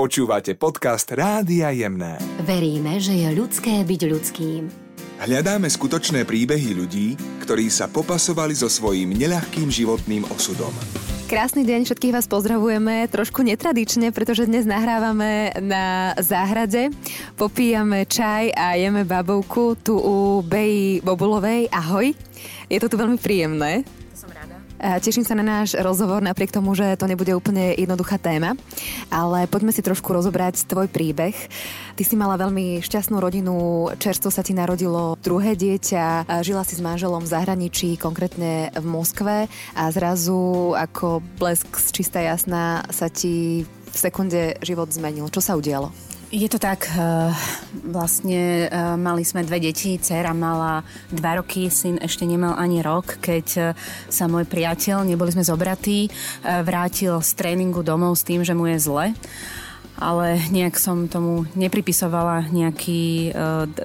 Počúvate podcast Rádia Jemné. Veríme, že je ľudské byť ľudským. Hľadáme skutočné príbehy ľudí, ktorí sa popasovali so svojím neľahkým životným osudom. Krásny deň, všetkých vás pozdravujeme trošku netradične, pretože dnes nahrávame na záhrade, popíjame čaj a jeme babovku tu u Beji Bobulovej. Ahoj, je to tu veľmi príjemné. Teším sa na náš rozhovor, napriek tomu, že to nebude úplne jednoduchá téma, ale poďme si trošku rozobrať tvoj príbeh. Ty si mala veľmi šťastnú rodinu, čerstvo sa ti narodilo druhé dieťa, žila si s manželom v zahraničí, konkrétne v Moskve a zrazu ako blesk z čistá jasná sa ti v sekunde život zmenil. Čo sa udialo? Je to tak, eh, vlastne eh, mali sme dve deti, dcera mala dva roky, syn ešte nemal ani rok, keď eh, sa môj priateľ, neboli sme zobratí, vrátil z tréningu domov s tým, že mu je zle ale nejak som tomu nepripisovala nejaký,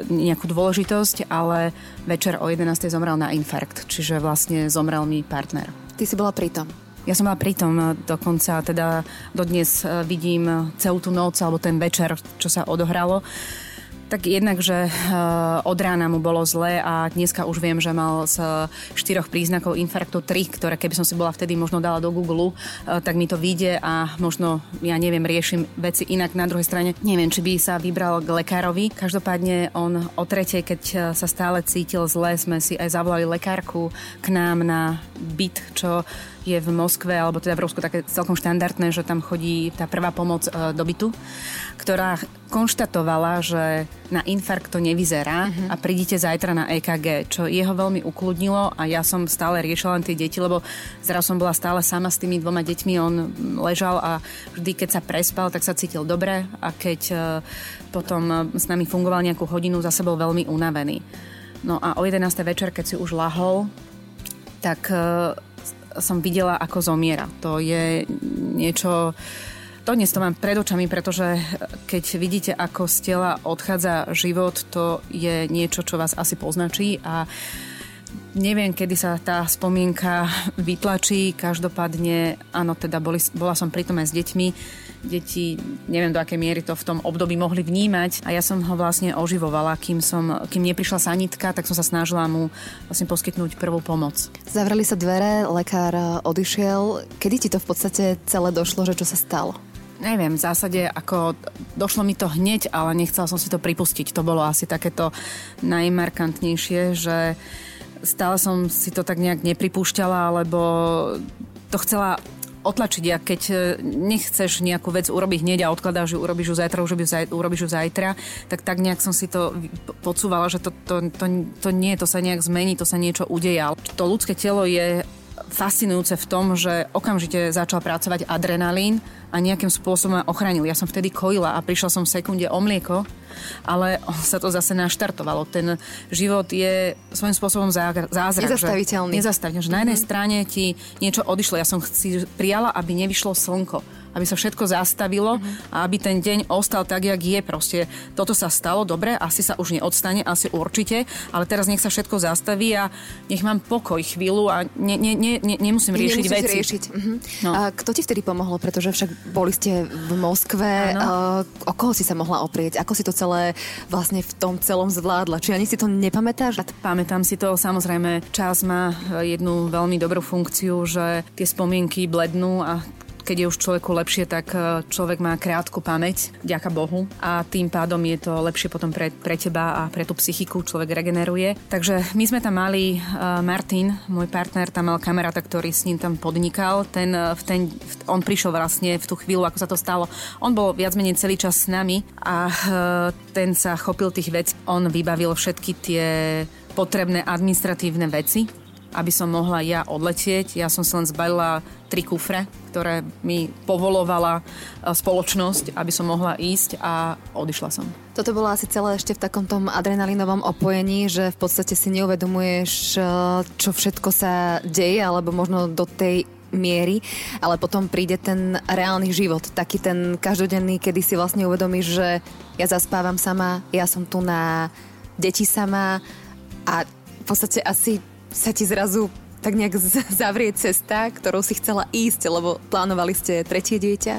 nejakú dôležitosť, ale večer o 11. zomrel na infarkt, čiže vlastne zomrel mi partner. Ty si bola pri tom? Ja som bola pritom e, dokonca, teda dodnes e, vidím celú tú noc alebo ten večer, čo sa odohralo. Tak jednak, že uh, od rána mu bolo zle a dneska už viem, že mal z štyroch príznakov infarktu 3, ktoré keby som si bola vtedy možno dala do Google, uh, tak mi to vyjde a možno, ja neviem, riešim veci inak. Na druhej strane neviem, či by sa vybral k lekárovi. Každopádne on o tretej, keď sa stále cítil zle, sme si aj zavolali lekárku k nám na byt, čo je v Moskve, alebo teda v Rusku také celkom štandardné, že tam chodí tá prvá pomoc do bytu, ktorá konštatovala, že na infarkt to nevyzerá uh-huh. a prídite zajtra na EKG, čo jeho veľmi ukludnilo a ja som stále riešila len tie deti, lebo zrazu som bola stále sama s tými dvoma deťmi, on ležal a vždy, keď sa prespal, tak sa cítil dobre a keď e, potom s nami fungoval nejakú hodinu, zase bol veľmi unavený. No a o 11. večer, keď si už lahol, tak e, som videla, ako zomiera. To je niečo... Dnes to mám pred očami, pretože keď vidíte, ako z tela odchádza život, to je niečo, čo vás asi poznačí a neviem, kedy sa tá spomienka vytlačí. Každopádne, áno, teda boli, bola som pritom aj s deťmi deti, neviem do akej miery to v tom období mohli vnímať a ja som ho vlastne oživovala, kým, som, kým neprišla sanitka, tak som sa snažila mu vlastne poskytnúť prvú pomoc. Zavreli sa dvere, lekár odišiel. Kedy ti to v podstate celé došlo, že čo sa stalo? Neviem, v zásade ako došlo mi to hneď, ale nechcela som si to pripustiť. To bolo asi takéto najmarkantnejšie, že stále som si to tak nejak nepripúšťala, lebo to chcela otlačiť. A keď e, nechceš nejakú vec urobiť hneď a odkladáš ju, urobíš ju zajtra, už urobíš ju zajtra, tak tak nejak som si to podsúvala, že to, to, to, to nie, to sa nejak zmení, to sa niečo udeje. To ľudské telo je fascinujúce v tom, že okamžite začal pracovať adrenalín a nejakým spôsobom ma ochránil. Ja som vtedy kojila a prišla som v sekunde o mlieko, ale sa to zase naštartovalo. Ten život je svojím spôsobom zázrak. Nezastaviteľný. Že, nezastaviteľný. Že mm-hmm. na jednej mhm. strane ti niečo odišlo. Ja som si prijala, aby nevyšlo slnko aby sa všetko zastavilo mm-hmm. a aby ten deň ostal tak, jak je. Proste toto sa stalo, dobre, asi sa už neodstane, asi určite, ale teraz nech sa všetko zastaví a nech mám pokoj chvíľu a ne, ne, ne, ne, nemusím riešiť veci. riešiť. Mm-hmm. No. A kto ti vtedy pomohol? Pretože však boli ste v Moskve. Uh, o koho si sa mohla oprieť? Ako si to celé vlastne v tom celom zvládla? Či ani si to nepamätáš? Pamätám si to, samozrejme, čas má jednu veľmi dobrú funkciu, že tie spomienky blednú a keď je už človeku lepšie, tak e, človek má krátku pamäť, ďaká Bohu. A tým pádom je to lepšie potom pre, pre teba a pre tú psychiku, človek regeneruje. Takže my sme tam mali, uh, Martin, môj partner, tam mal kamaráta, ktorý s ním tam podnikal. Ten, e, v ten, on prišiel vlastne v tú chvíľu, ako sa to stalo. On bol viac menej celý čas s nami a ten sa chopil tých vecí. On vybavil všetky tie potrebné administratívne veci, aby som mohla ja odletieť. Ja som si len zbalila tri kufre, ktoré mi povolovala e, spoločnosť, aby som mohla ísť a odišla som. Toto bolo asi celé ešte v takom tom adrenalinovom opojení, že v podstate si neuvedomuješ, e, čo všetko sa deje, alebo možno do tej miery, ale potom príde ten reálny život, taký ten každodenný, kedy si vlastne uvedomíš, že ja zaspávam sama, ja som tu na deti sama a v podstate asi sa ti zrazu tak nejak zavrie cesta, ktorou si chcela ísť, lebo plánovali ste tretie dieťa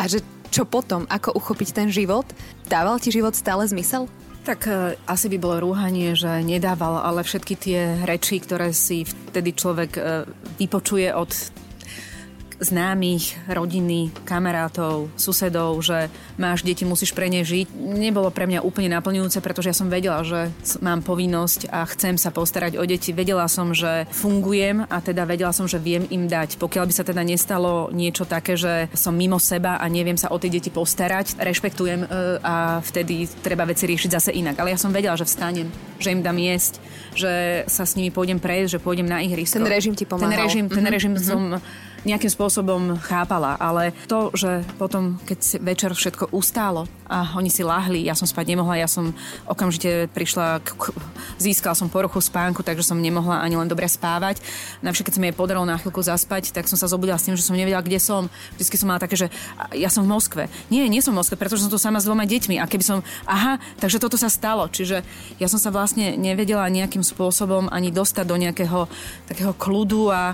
a že čo potom, ako uchopiť ten život? Dával ti život stále zmysel? Tak e, asi by bolo rúhanie, že nedával, ale všetky tie reči, ktoré si vtedy človek e, vypočuje od známych, rodiny, kamarátov, susedov, že máš deti, musíš pre ne žiť, nebolo pre mňa úplne naplňujúce, pretože ja som vedela, že mám povinnosť a chcem sa postarať o deti. Vedela som, že fungujem a teda vedela som, že viem im dať. Pokiaľ by sa teda nestalo niečo také, že som mimo seba a neviem sa o tie deti postarať, rešpektujem e, a vtedy treba veci riešiť zase inak. Ale ja som vedela, že vstanem, že im dám jesť, že sa s nimi pôjdem prejsť, že pôjdem na ihrisko. Ten režim ti pomáhal. Ten režim, ten mm-hmm. režim som nejakým spôsobom chápala, ale to, že potom, keď večer všetko ustálo a oni si lahli, ja som spať nemohla, ja som okamžite prišla, k, získala som poruchu spánku, takže som nemohla ani len dobre spávať. Navšak, keď som jej podarilo na chvíľku zaspať, tak som sa zobudila s tým, že som nevedela, kde som. Vždycky som mala také, že ja som v Moskve. Nie, nie som v Moskve, pretože som tu sama s dvoma deťmi. A keby som, aha, takže toto sa stalo. Čiže ja som sa vlastne nevedela nejakým spôsobom ani dostať do nejakého takého kľudu a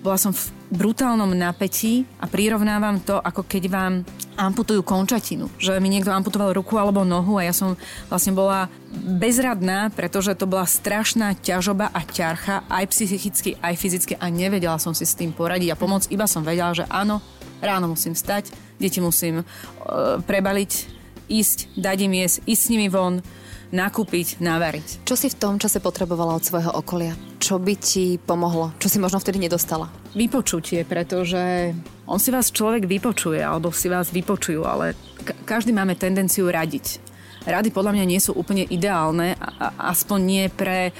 bola som v brutálnom napätí a prirovnávam to, ako keď vám amputujú končatinu. Že mi niekto amputoval ruku alebo nohu a ja som vlastne bola bezradná, pretože to bola strašná ťažoba a ťarcha aj psychicky, aj fyzicky a nevedela som si s tým poradiť a pomôcť. Iba som vedela, že áno, ráno musím stať, deti musím e, prebaliť, ísť, dať im jesť, ísť s nimi von, nakúpiť, navariť. Čo si v tom čase potrebovala od svojho okolia? Čo by ti pomohlo? Čo si možno vtedy nedostala? Vypočutie, pretože on si vás človek vypočuje, alebo si vás vypočujú, ale každý máme tendenciu radiť. Rady podľa mňa nie sú úplne ideálne, aspoň nie pre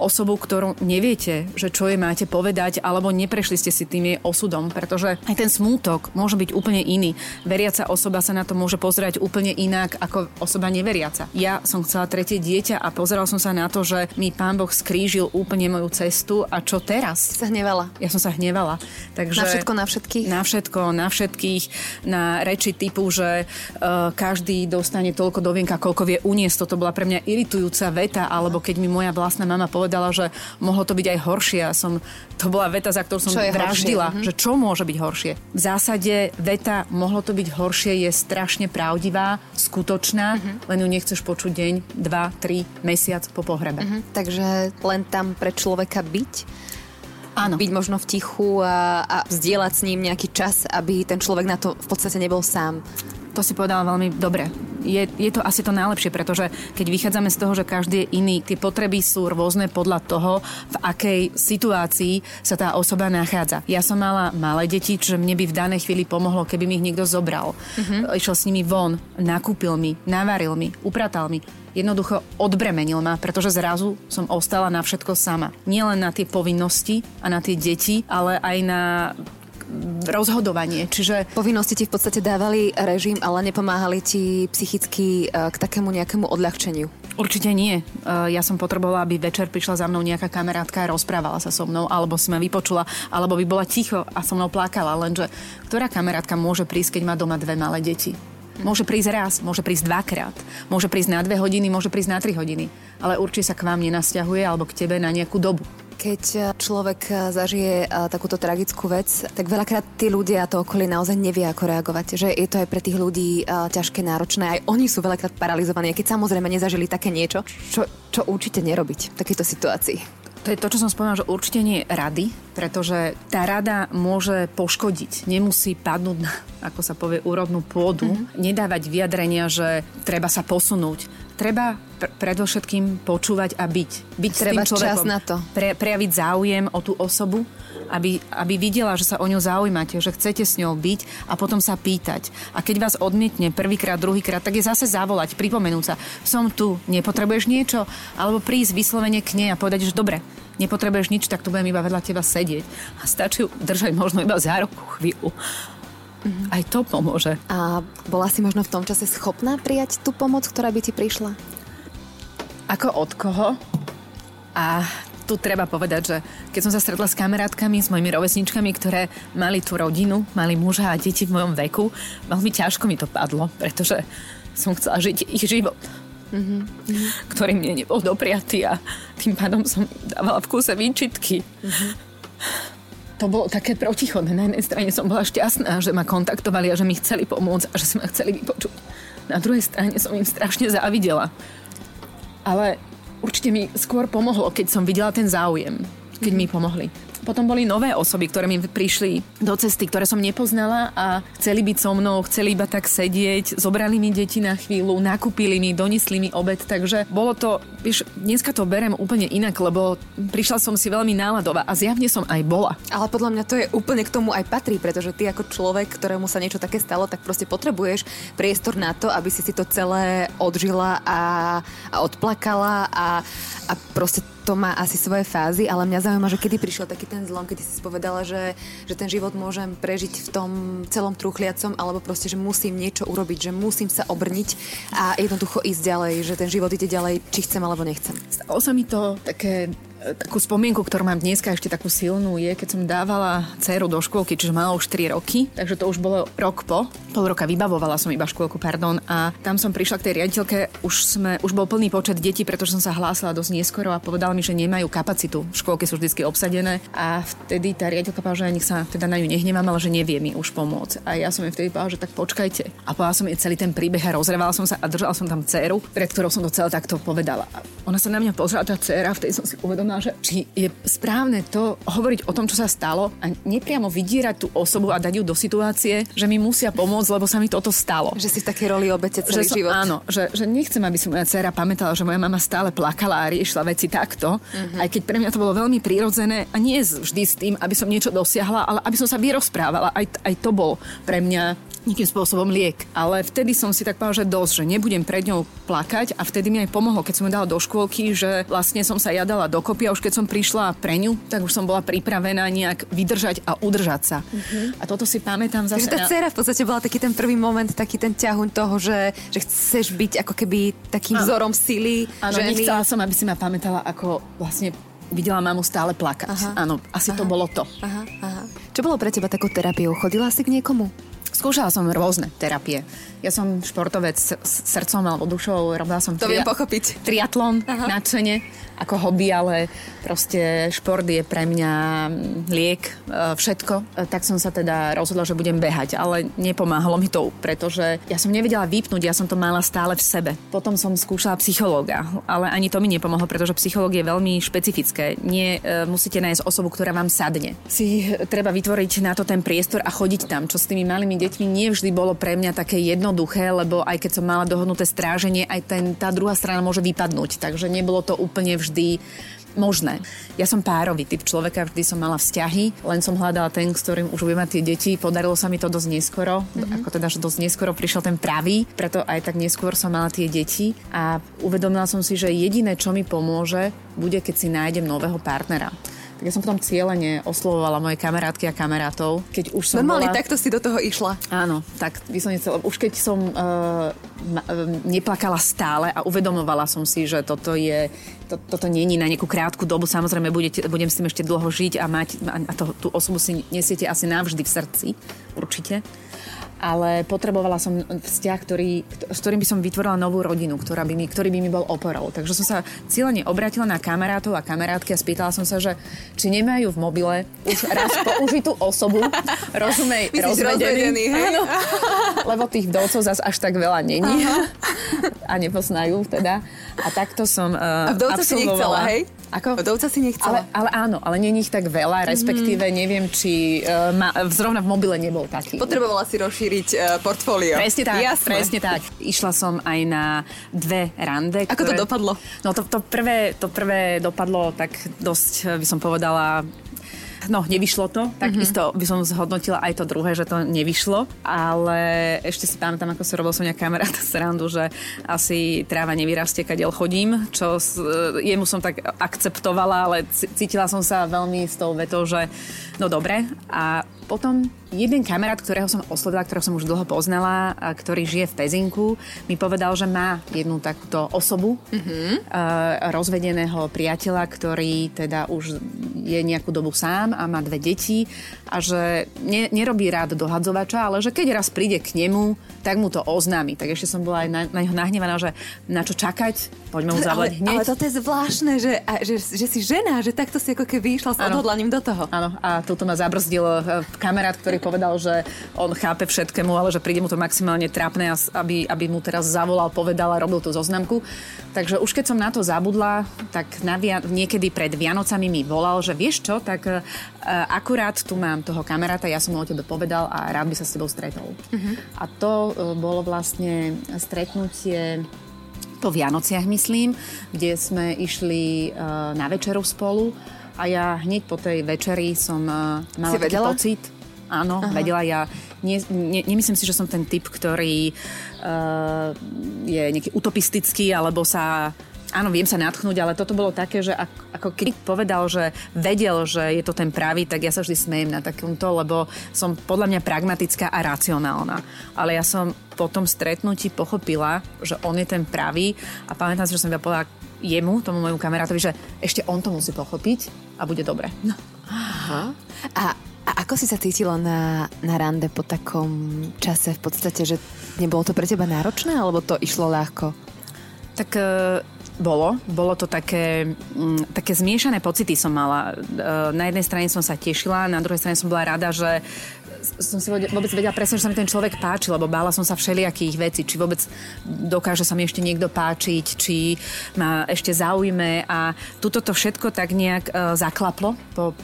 osobu, ktorú neviete, že čo jej máte povedať, alebo neprešli ste si tým jej osudom, pretože aj ten smútok môže byť úplne iný. Veriaca osoba sa na to môže pozerať úplne inak ako osoba neveriaca. Ja som chcela tretie dieťa a pozeral som sa na to, že mi pán Boh skrížil úplne moju cestu a čo teraz? Sa hnevala. Ja som sa hnevala. Takže, na všetko, na všetkých? Na všetko, na všetkých. Na reči typu, že uh, každý dostane toľko do vienka, koľko vie uniesť. Toto bola pre mňa iritujúca veta, alebo keď mi moja vlastná mama povedala, povedala, že mohlo to byť aj horšie. Ja som, to bola veta, za ktorú som vraždila, horšie? že čo môže byť horšie. V zásade veta mohlo to byť horšie je strašne pravdivá, skutočná, uh-huh. len ju nechceš počuť deň, dva, tri, mesiac po pohrebe. Uh-huh. Takže len tam pre človeka byť Áno. byť možno v tichu a, a vzdielať s ním nejaký čas, aby ten človek na to v podstate nebol sám. To si povedala veľmi dobre. Je, je to asi to najlepšie, pretože keď vychádzame z toho, že každý je iný, tie potreby sú rôzne podľa toho, v akej situácii sa tá osoba nachádza. Ja som mala malé deti, čiže mne by v danej chvíli pomohlo, keby mi ich niekto zobral. Uh-huh. Išiel s nimi von, nakúpil mi, navaril mi, upratal mi jednoducho odbremenil ma, pretože zrazu som ostala na všetko sama. Nielen na tie povinnosti a na tie deti, ale aj na rozhodovanie. Čiže... Povinnosti ti v podstate dávali režim, ale nepomáhali ti psychicky e, k takému nejakému odľahčeniu. Určite nie. E, ja som potrebovala, aby večer prišla za mnou nejaká kamarátka a rozprávala sa so mnou, alebo si ma vypočula, alebo by bola ticho a so mnou plakala. Lenže ktorá kamarátka môže prísť, keď má doma dve malé deti? Môže prísť raz, môže prísť dvakrát, môže prísť na dve hodiny, môže prísť na tri hodiny, ale určite sa k vám nenasťahuje alebo k tebe na nejakú dobu. Keď e, človek e, zažije e, takúto tragickú vec, tak veľakrát tí ľudia a to okolie naozaj nevie, ako reagovať. Že je to aj pre tých ľudí ťažké, náročné. Aj oni sú veľakrát paralizovaní, keď samozrejme nezažili také niečo, čo, čo určite nerobiť v takejto situácii. To je to, čo som spomínala, že určite nie rady, pretože tá rada môže poškodiť. Nemusí padnúť na, ako sa povie, úrodnú pôdu. Mm-hmm. Nedávať vyjadrenia, že treba sa posunúť treba pr- predovšetkým počúvať a byť. Byť treba s tým človekom. čas na to. Pre, prejaviť záujem o tú osobu, aby, aby videla, že sa o ňu zaujímate, že chcete s ňou byť a potom sa pýtať. A keď vás odmietne prvýkrát, druhýkrát, tak je zase zavolať, pripomenúť sa, som tu, nepotrebuješ niečo? Alebo prísť vyslovene k nej a povedať, že dobre, nepotrebuješ nič, tak tu budem iba vedľa teba sedieť. A stačí držať možno iba za ruku chvíľu. Mm-hmm. Aj to pomôže. A bola si možno v tom čase schopná prijať tú pomoc, ktorá by ti prišla? Ako od koho? A tu treba povedať, že keď som sa stretla s kamarátkami, s mojimi rovesničkami, ktoré mali tú rodinu, mali muža a deti v mojom veku, veľmi ťažko mi to padlo, pretože som chcela žiť ich život. Mm-hmm. ktorý mne nebol dopriatý a tým pádom som dávala v kúse výčitky. Mm-hmm. To bolo také protichodné. Na jednej strane som bola šťastná, že ma kontaktovali a že mi chceli pomôcť a že sa ma chceli vypočuť. Na druhej strane som im strašne závidela. Ale určite mi skôr pomohlo, keď som videla ten záujem, keď mi pomohli. Potom boli nové osoby, ktoré mi prišli do cesty, ktoré som nepoznala a chceli byť so mnou, chceli iba tak sedieť, zobrali mi deti na chvíľu, nakúpili mi, donesli mi obed, takže bolo to, vieš, dneska to berem úplne inak, lebo prišla som si veľmi náladová a zjavne som aj bola. Ale podľa mňa to je úplne k tomu aj patrí, pretože ty ako človek, ktorému sa niečo také stalo, tak proste potrebuješ priestor na to, aby si si to celé odžila a, a odplakala a, a proste to má asi svoje fázy, ale mňa zaujíma, že kedy prišiel taký ten zlom, kedy si povedala, že, že ten život môžem prežiť v tom celom truchliacom, alebo proste, že musím niečo urobiť, že musím sa obrniť a jednoducho ísť ďalej, že ten život ide ďalej, či chcem alebo nechcem. Stalo sa mi to také takú spomienku, ktorú mám dneska ešte takú silnú, je, keď som dávala dceru do škôlky, čiže mala už 3 roky, takže to už bolo rok po. Pol roka vybavovala som iba škôlku, pardon, a tam som prišla k tej riaditeľke, už, sme, už bol plný počet detí, pretože som sa hlásila dosť neskoro a povedala mi, že nemajú kapacitu. Škôlky sú vždy obsadené a vtedy tá riaditeľka povedala, že nech sa teda na ňu nehnevám, ale že nevie mi už pomôcť. A ja som jej vtedy povedala, že tak počkajte. A povedala som jej celý ten príbeh a rozrevala som sa a držala som tam dceru, pred ktorou som to celé takto povedala. A ona sa na mňa pozrela, tá dcera, vtedy som si uvedomila, uvedomila, že či je správne to hovoriť o tom, čo sa stalo a nepriamo vydierať tú osobu a dať ju do situácie, že mi musia pomôcť, lebo sa mi toto stalo. Že si v takej roli obete celý že som, život. Áno, že, že nechcem, aby si moja dcera pamätala, že moja mama stále plakala a riešila veci takto, mm-hmm. aj keď pre mňa to bolo veľmi prirodzené a nie vždy s tým, aby som niečo dosiahla, ale aby som sa vyrozprávala. Aj, aj to bol pre mňa nejakým spôsobom liek. Ale vtedy som si tak povedala, že dosť, že nebudem pred ňou plakať a vtedy mi aj pomohlo, keď som ju dala do škôlky, že vlastne som sa jadala dokopy a už keď som prišla pre ňu, tak už som bola pripravená nejak vydržať a udržať sa. Uh-huh. A toto si pamätám zase. Takže tá dcera v podstate bola taký ten prvý moment, taký ten ťahuň toho, že, že chceš byť ako keby takým a, vzorom sily. Áno, ženy. nechcela som, aby si ma pamätala ako vlastne videla mamu stále plakať. Aha. Áno, asi aha. to bolo to. Aha, aha. Čo bolo pre teba takou terapiou? Chodila si k niekomu? Skúšala som rôzne terapie. Ja som športovec s srdcom alebo dušou, robila som... To tri- viem pochopiť. Triatlon na cene ako hobby, ale proste šport je pre mňa liek, e, všetko. E, tak som sa teda rozhodla, že budem behať, ale nepomáhalo mi to, pretože ja som nevedela vypnúť, ja som to mala stále v sebe. Potom som skúšala psychológa, ale ani to mi nepomohlo, pretože psychológ je veľmi špecifické. Nie e, musíte nájsť osobu, ktorá vám sadne. Si treba vytvoriť na to ten priestor a chodiť tam, čo s tými malými deťmi nie vždy bolo pre mňa také jednoduché, lebo aj keď som mala dohodnuté stráženie, aj ten, tá druhá strana môže vypadnúť, takže nebolo to úplne vždy vždy možné. Ja som párový typ človeka, vždy som mala vzťahy, len som hľadala ten, s ktorým už budem mať tie deti. Podarilo sa mi to dosť neskoro, mm-hmm. ako teda, že dosť neskoro prišiel ten pravý, preto aj tak neskôr som mala tie deti a uvedomila som si, že jediné, čo mi pomôže, bude, keď si nájdem nového partnera tak ja som potom cieľene oslovovala moje kamarátky a kamarátov. Keď už som Normálne bola... takto si do toho išla. Áno, tak vyslovene celé. Už keď som uh, neplakala stále a uvedomovala som si, že toto je, to, toto není na nejakú krátku dobu, samozrejme budete, budem s tým ešte dlho žiť a mať a to, tú osobu si nesiete asi navždy v srdci, určite ale potrebovala som vzťah, ktorý, s ktorým by som vytvorila novú rodinu, ktorá by mi, ktorý by mi bol oporou. Takže som sa cieľene obratila na kamarátov a kamarátky a spýtala som sa, že či nemajú v mobile už raz použitú osobu, rozumej, rozvedený. Áno, lebo tých vdovcov zase až tak veľa není a nepoznajú teda. A takto som uh, A vdovca si nechcela, hej? Ako? Vdovca si nechcela. Ale, ale áno, ale nie ich tak veľa, respektíve mm-hmm. neviem, či uh, ma, zrovna v mobile nebol taký. Potrebovala si rozšíriť uh, portfólio. Presne tak, Jasné. presne tak. Išla som aj na dve rande. Ako ktoré... to dopadlo? No to, to, prvé, to prvé dopadlo tak dosť, by som povedala, No, nevyšlo to, tak mm-hmm. by som zhodnotila aj to druhé, že to nevyšlo, ale ešte si pamätám, ako sa robil som nejaká kamaráta srandu, že asi tráva nevyrastie, kadiaľ chodím, čo s, jemu som tak akceptovala, ale cítila som sa veľmi s tou vetou, že no dobre. A potom jeden kamarát, ktorého som oslovila, ktorého som už dlho poznala, a ktorý žije v Pezinku, mi povedal, že má jednu takúto osobu, mm-hmm. rozvedeného priateľa, ktorý teda už je nejakú dobu sám sám a má dve deti a že ne, nerobí rád dohadzovača, ale že keď raz príde k nemu, tak mu to oznámi. Tak ešte som bola aj na, na neho nahnevaná, že na čo čakať, poďme mu zavolať hneď. Ale toto je zvláštne, že, a, že, že si žena, že takto si ako keby išla s ano. odhodlaním do toho. Áno, a toto ma zabrzdil e, kamarát, ktorý povedal, že on chápe všetkému, ale že príde mu to maximálne trápne, aby, aby mu teraz zavolal, povedal a robil tú zoznamku. Takže už keď som na to zabudla, tak na, niekedy pred Vianocami mi volal, že vieš čo, tak uh, akurát tu mám toho kamaráta, ja som mu o tebe povedal a rád by sa s tebou stretol. Uh-huh. A to uh, bolo vlastne stretnutie po Vianociach, myslím, kde sme išli uh, na večeru spolu a ja hneď po tej večeri som uh, mala si taký vedela? pocit, áno, Aha. vedela ja. Nie, nie, nemyslím si, že som ten typ, ktorý uh, je nejaký utopistický alebo sa Áno, viem sa natchnúť, ale toto bolo také, že ako keď povedal, že vedel, že je to ten pravý, tak ja sa vždy smejem na takomto, lebo som podľa mňa pragmatická a racionálna. Ale ja som po tom stretnutí pochopila, že on je ten pravý a pamätám si, že som ja povedala jemu, tomu môjmu kamarátovi, že ešte on to musí pochopiť a bude dobre. No. Aha. A a ako si sa cítila na, na rande po takom čase v podstate, že nebolo to pre teba náročné, alebo to išlo ľahko? Tak e, bolo. Bolo to také, mm, také zmiešané pocity som mala. E, na jednej strane som sa tešila, na druhej strane som bola rada, že som si vôbec vedela presne, že sa mi ten človek páči, lebo bála som sa všelijakých vecí, či vôbec dokáže sa mi ešte niekto páčiť, či ma ešte zaujme a tuto to všetko tak nejak uh, zaklaplo po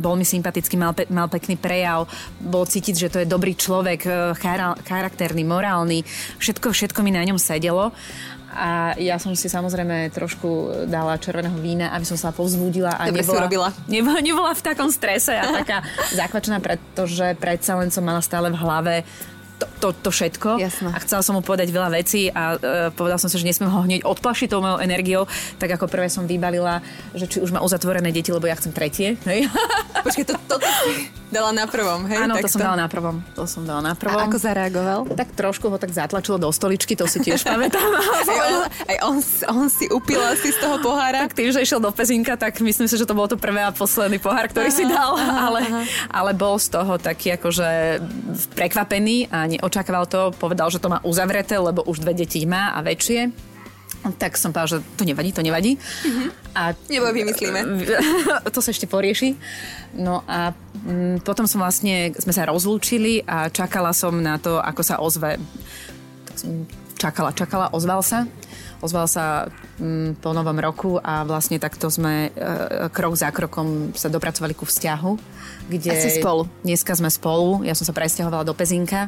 bol mi sympatický, mal, pe, mal pekný prejav, bol cítiť, že to je dobrý človek, e, charakterný, morálny, všetko, všetko mi na ňom sedelo. A ja som si samozrejme trošku dala červeného vína, aby som sa povzbudila a Dobre nebola, robila. Nebola, nebola v takom strese a taká zakvačená, pretože predsa len som mala stále v hlave to, to, to všetko. Jasne. A chcela som mu povedať veľa vecí a uh, povedal som si, že nesmiem ho hneď odplašiť tou mojou energiou. Tak ako prvé som vybalila, že či už má uzatvorené deti, lebo ja chcem tretie. Hej? Počkej, to, toto si dala na prvom, hej? Áno, to som dala na prvom. To som dala na prvom. A ako zareagoval? Tak trošku ho tak zatlačilo do stoličky, to si tiež pamätám. aj on, aj on, on si upil asi z toho pohára. Tak tým, že išiel do pezinka, tak myslím si, že to bolo to prvé a posledný pohár, ktorý aha, si dal. Aha, ale, aha. ale bol z toho taký akože prekvapený a neočakával to, povedal, že to má uzavreté, lebo už dve deti má a väčšie. Tak som povedal, že to nevadí, to nevadí. Mm-hmm. A, Nebo vymyslíme. To sa ešte porieši. No a m, mm, potom som vlastne, sme sa rozlúčili a čakala som na to, ako sa ozve. Tak som čakala, čakala, ozval sa. Ozval sa m, mm, po novom roku a vlastne takto sme e, krok za krokom sa dopracovali ku vzťahu. Kde Asi spolu. Dneska sme spolu. Ja som sa presťahovala do Pezinka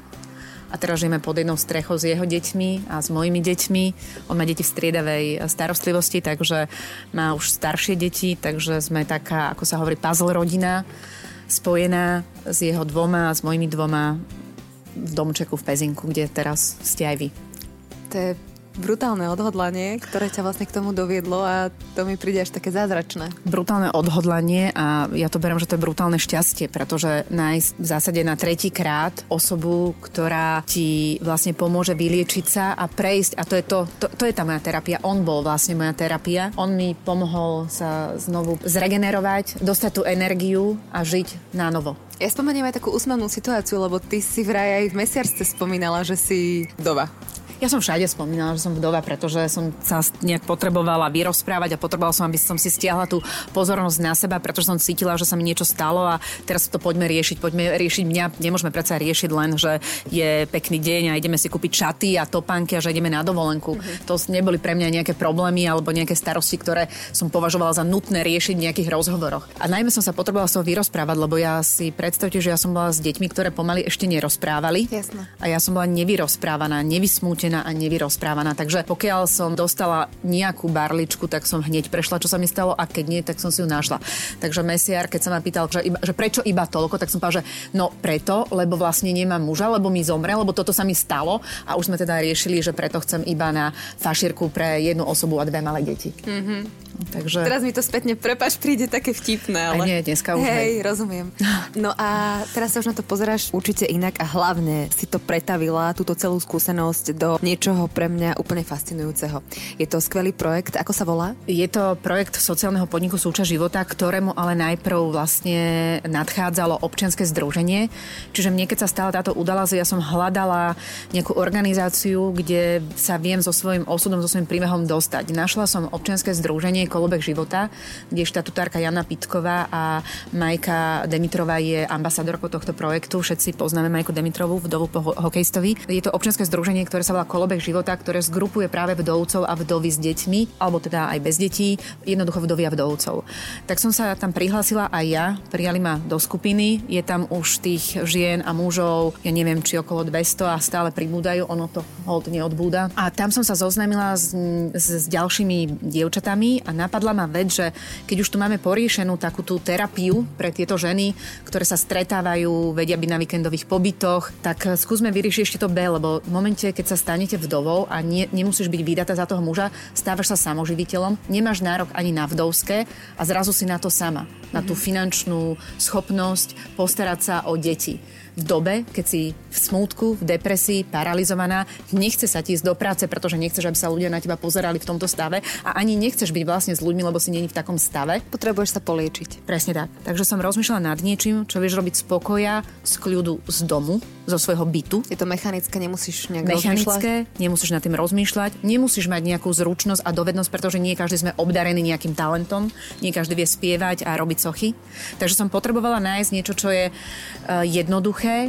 a teraz žijeme pod jednou strechou s jeho deťmi a s mojimi deťmi. On má deti v striedavej starostlivosti, takže má už staršie deti, takže sme taká, ako sa hovorí, puzzle rodina, spojená s jeho dvoma a s mojimi dvoma v domčeku v Pezinku, kde teraz ste aj vy. To je brutálne odhodlanie, ktoré ťa vlastne k tomu doviedlo a to mi príde až také zázračné. Brutálne odhodlanie a ja to beriem, že to je brutálne šťastie, pretože nájsť v zásade na tretí krát osobu, ktorá ti vlastne pomôže vyliečiť sa a prejsť a to je to, to, to je tá moja terapia. On bol vlastne moja terapia. On mi pomohol sa znovu zregenerovať, dostať tú energiu a žiť na novo. Ja spomeniem aj takú úsmevnú situáciu, lebo ty si vraj aj v mesiarce spomínala, že si vdova. Ja som všade spomínala, že som vdova, pretože som sa nejak potrebovala vyrozprávať a potrebovala som, aby som si stiahla tú pozornosť na seba, pretože som cítila, že sa mi niečo stalo a teraz to poďme riešiť. Poďme riešiť mňa. Nemôžeme predsa riešiť len, že je pekný deň a ideme si kúpiť šaty a topánky a že ideme na dovolenku. Mm-hmm. To neboli pre mňa nejaké problémy alebo nejaké starosti, ktoré som považovala za nutné riešiť v nejakých rozhovoroch. A najmä som sa potrebovala z toho vyrozprávať, lebo ja si predstavte, že ja som bola s deťmi, ktoré pomaly ešte nerozprávali. Jasne. A ja som bola nevyrozprávaná, nevysmútená zničená a nevyrozprávaná. Takže pokiaľ som dostala nejakú barličku, tak som hneď prešla, čo sa mi stalo a keď nie, tak som si ju našla. Takže mesiar, keď sa ma pýtal, že, iba, že prečo iba toľko, tak som povedala, že no preto, lebo vlastne nemám muža, lebo mi zomrel, lebo toto sa mi stalo a už sme teda riešili, že preto chcem iba na fašírku pre jednu osobu a dve malé deti. Mm-hmm. Takže... Teraz mi to spätne, prepač, príde také vtipné, ale... Aj nie, dneska už hej. hej. rozumiem. No a teraz sa už na to pozeráš určite inak a hlavne si to pretavila, túto celú skúsenosť do niečoho pre mňa úplne fascinujúceho. Je to skvelý projekt, ako sa volá? Je to projekt sociálneho podniku Súčasť života, ktorému ale najprv vlastne nadchádzalo občianske združenie. Čiže mne, keď sa stala táto udalosť, ja som hľadala nejakú organizáciu, kde sa viem so svojím osudom, so svojím príbehom dostať. Našla som občianske združenie Kolobek života, kde štatutárka Jana Pitková a Majka Demitrová je ambasadorkou tohto projektu. Všetci poznáme Majku Demitrovú, vdovu po hokejistovi. Je to občianske združenie, ktoré sa volá Kolobek života, ktoré zgrupuje práve vdovcov a vdovy s deťmi, alebo teda aj bez detí, jednoducho vdovy a vdovcov. Tak som sa tam prihlásila aj ja, prijali ma do skupiny, je tam už tých žien a mužov, ja neviem, či okolo 200 a stále pribúdajú, ono to hold neodbúda. A tam som sa zoznámila s, s, s ďalšími dievčatami a napadla ma vec, že keď už tu máme poriešenú takú tú terapiu pre tieto ženy, ktoré sa stretávajú, vedia byť na víkendových pobytoch, tak skúsme vyriešiť ešte to B, lebo v momente, keď sa stanete vdovou a nie, nemusíš byť vydatá za toho muža, stávaš sa samoživiteľom, nemáš nárok ani na vdovské a zrazu si na to sama, na tú finančnú schopnosť postarať sa o deti v dobe, keď si v smútku, v depresii, paralizovaná, nechce sa ti ísť do práce, pretože nechceš, aby sa ľudia na teba pozerali v tomto stave a ani nechceš byť vlastne s ľuďmi, lebo si není v takom stave. Potrebuješ sa poliečiť. Presne tak. Takže som rozmýšľala nad niečím, čo vieš robiť z pokoja, z kľudu, z domu, zo svojho bytu. Je to mechanické, nemusíš nejak Mechanické, rozmýšľať? nemusíš nad tým rozmýšľať, nemusíš mať nejakú zručnosť a dovednosť, pretože nie každý sme obdarení nejakým talentom, nie každý vie spievať a robiť sochy. Takže som potrebovala nájsť niečo, čo je uh, jednoduché,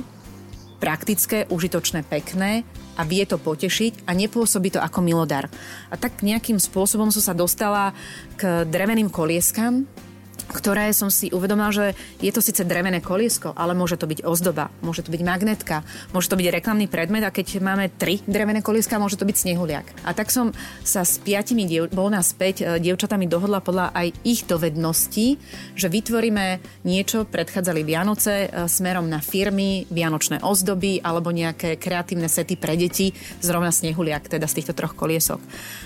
praktické, užitočné, pekné a vie to potešiť a nepôsobí to ako milodar. A tak nejakým spôsobom som sa dostala k dreveným kolieskam, ktoré som si uvedomila, že je to síce drevené koliesko, ale môže to byť ozdoba, môže to byť magnetka, môže to byť reklamný predmet a keď máme tri drevené kolieska, môže to byť snehuliak. A tak som sa s piatimi, diev- bol nás späť, e, dievčatami dohodla podľa aj ich dovedností, že vytvoríme niečo, predchádzali Vianoce, e, smerom na firmy, vianočné ozdoby alebo nejaké kreatívne sety pre deti, zrovna snehuliak, teda z týchto troch koliesok.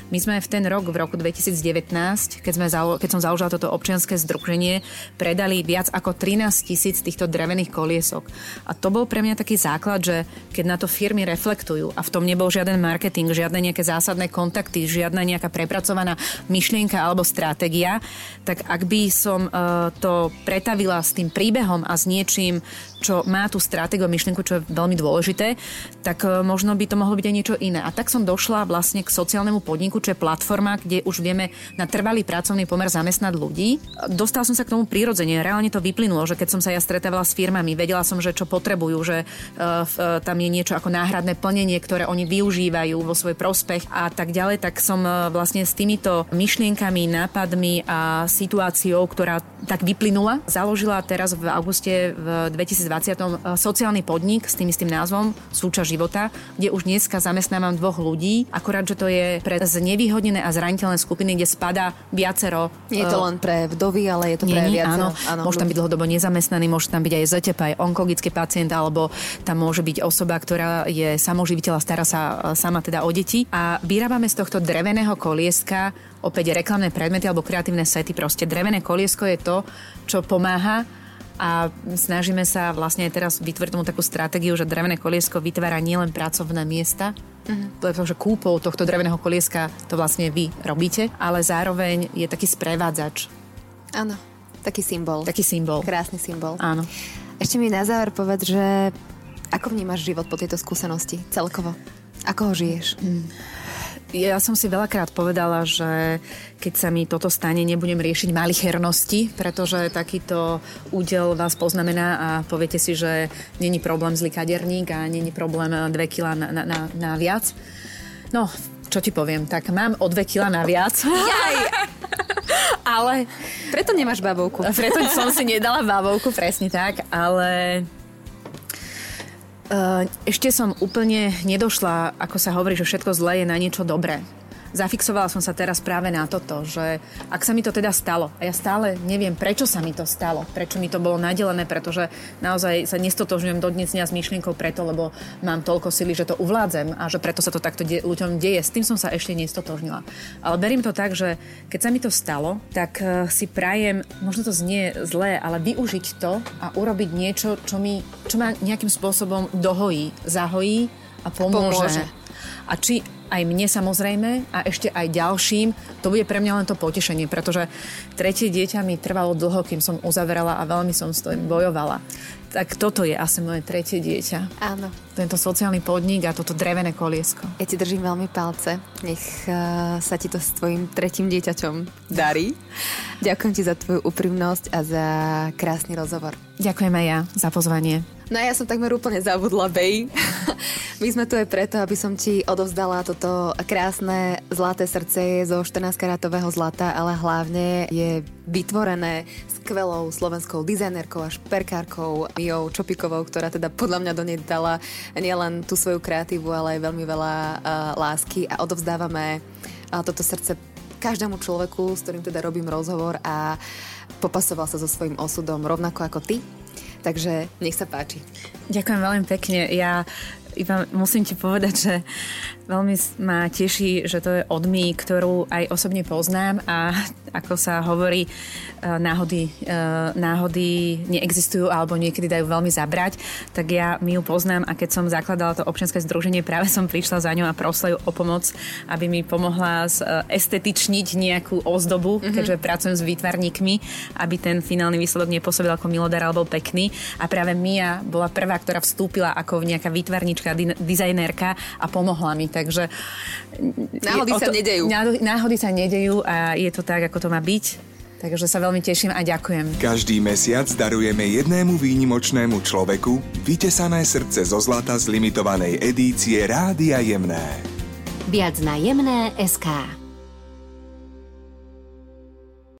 My sme v ten rok, v roku 2019, keď, sme zalo- keď som založila toto občianske združenie, združenie predali viac ako 13 tisíc týchto drevených koliesok. A to bol pre mňa taký základ, že keď na to firmy reflektujú a v tom nebol žiaden marketing, žiadne nejaké zásadné kontakty, žiadna nejaká prepracovaná myšlienka alebo stratégia, tak ak by som uh, to pretavila s tým príbehom a s niečím, čo má tú stratégiu a myšlienku, čo je veľmi dôležité, tak uh, možno by to mohlo byť aj niečo iné. A tak som došla vlastne k sociálnemu podniku, čo je platforma, kde už vieme na trvalý pracovný pomer zamestnať ľudí. Dostala som sa k tomu prirodzene. Reálne to vyplynulo, že keď som sa ja stretávala s firmami, vedela som, že čo potrebujú, že uh, uh, tam je niečo ako náhradné plnenie, ktoré oni využívajú vo svoj prospech a tak ďalej, tak som uh, vlastne s týmito myšlienkami, nápadmi a situáciou, ktorá tak vyplynula, založila teraz v auguste v 2020 sociálny podnik s tým istým názvom Súča života, kde už dneska zamestnávam dvoch ľudí, akorát, že to je pre znevýhodnené a zraniteľné skupiny, kde spada viacero. Nie je to len pre vdovy, ale je to nie, pre nie, viacero. áno, áno, môže tam byť dlhodobo nezamestnaný, môže tam byť aj ZTP, aj onkologický pacient, alebo tam môže byť osoba, ktorá je samoživiteľ a stará sa e, sama teda o deti. A vyrábame z tohto dreveného kolieska opäť reklamné predmety alebo kreatívne sety. Proste drevené koliesko je to, čo pomáha a snažíme sa vlastne teraz vytvoriť tomu takú stratégiu, že drevené koliesko vytvára nielen pracovné miesta, mm-hmm. pretože kúpou tohto dreveného kolieska to vlastne vy robíte, ale zároveň je taký sprevádzač Áno, taký symbol. Taký symbol. Krásny symbol. Áno. Ešte mi na záver povedz, že ako vnímaš život po tejto skúsenosti celkovo? Ako ho žiješ? Mm. Ja som si veľakrát povedala, že keď sa mi toto stane, nebudem riešiť malichernosti, pretože takýto údel vás poznamená a poviete si, že není problém zlý kaderník a není problém 2 kg na, na, na, na viac. No, čo ti poviem, tak mám o 2 kg na viac. Jaj! ale... Preto nemáš babovku. Preto som si nedala babovku, presne tak, ale... Uh, ešte som úplne nedošla, ako sa hovorí, že všetko zlé je na niečo dobré. Zafixovala som sa teraz práve na toto, že ak sa mi to teda stalo, a ja stále neviem, prečo sa mi to stalo, prečo mi to bolo nadelené, pretože naozaj sa nestotožňujem do dnes dňa s myšlienkou preto, lebo mám toľko sily, že to uvládzem a že preto sa to takto de- ľuďom deje. S tým som sa ešte nestotožnila. Ale berím to tak, že keď sa mi to stalo, tak uh, si prajem, možno to znie zlé, ale využiť to a urobiť niečo, čo, mi, čo ma nejakým spôsobom dohojí, zahojí a pomôže. pomôže. A či aj mne samozrejme a ešte aj ďalším, to bude pre mňa len to potešenie, pretože tretie dieťa mi trvalo dlho, kým som uzavrela a veľmi som s tým bojovala. Tak toto je asi moje tretie dieťa. Áno. Tento sociálny podnik a toto drevené koliesko. Ja ti držím veľmi palce. Nech uh, sa ti to s tvojim tretím dieťaťom darí. Ďakujem ti za tvoju úprimnosť a za krásny rozhovor. Ďakujem aj ja za pozvanie. No ja som takmer úplne zabudla, Bej. My sme tu aj preto, aby som ti odovzdala toto krásne zlaté srdce. Zo 14-karatového zlata, ale hlavne je vytvorené skvelou slovenskou dizajnerkou a šperkárkou Mijou Čopikovou, ktorá teda podľa mňa do nej dala nielen tú svoju kreatívu, ale aj veľmi veľa uh, lásky. A odovzdávame uh, toto srdce každému človeku, s ktorým teda robím rozhovor a popasoval sa so svojím osudom rovnako ako ty Takže nech sa páči. Ďakujem veľmi pekne. Ja iba musím ti povedať, že veľmi ma teší, že to je odmy, ktorú aj osobne poznám a ako sa hovorí, e, náhody, e, náhody neexistujú alebo niekedy dajú veľmi zabrať, tak ja mi ju poznám a keď som zakladala to občianske združenie, práve som prišla za ňou a prosila ju o pomoc, aby mi pomohla e, estetičniť nejakú ozdobu, mm-hmm. keďže pracujem s výtvarníkmi, aby ten finálny výsledok nepôsobil ako milodar alebo pekný. A práve Mia bola prvá, ktorá vstúpila ako nejaká výtvarníčka, dizajnérka a pomohla mi. Takže náhody sa to, nedejú. Náhody sa nedejú a je to tak, ako to má byť. Takže sa veľmi teším a ďakujem. Každý mesiac darujeme jednému výnimočnému človeku vytesané srdce zo zlata z limitovanej edície Rádia Jemné. Viac na jemné SK.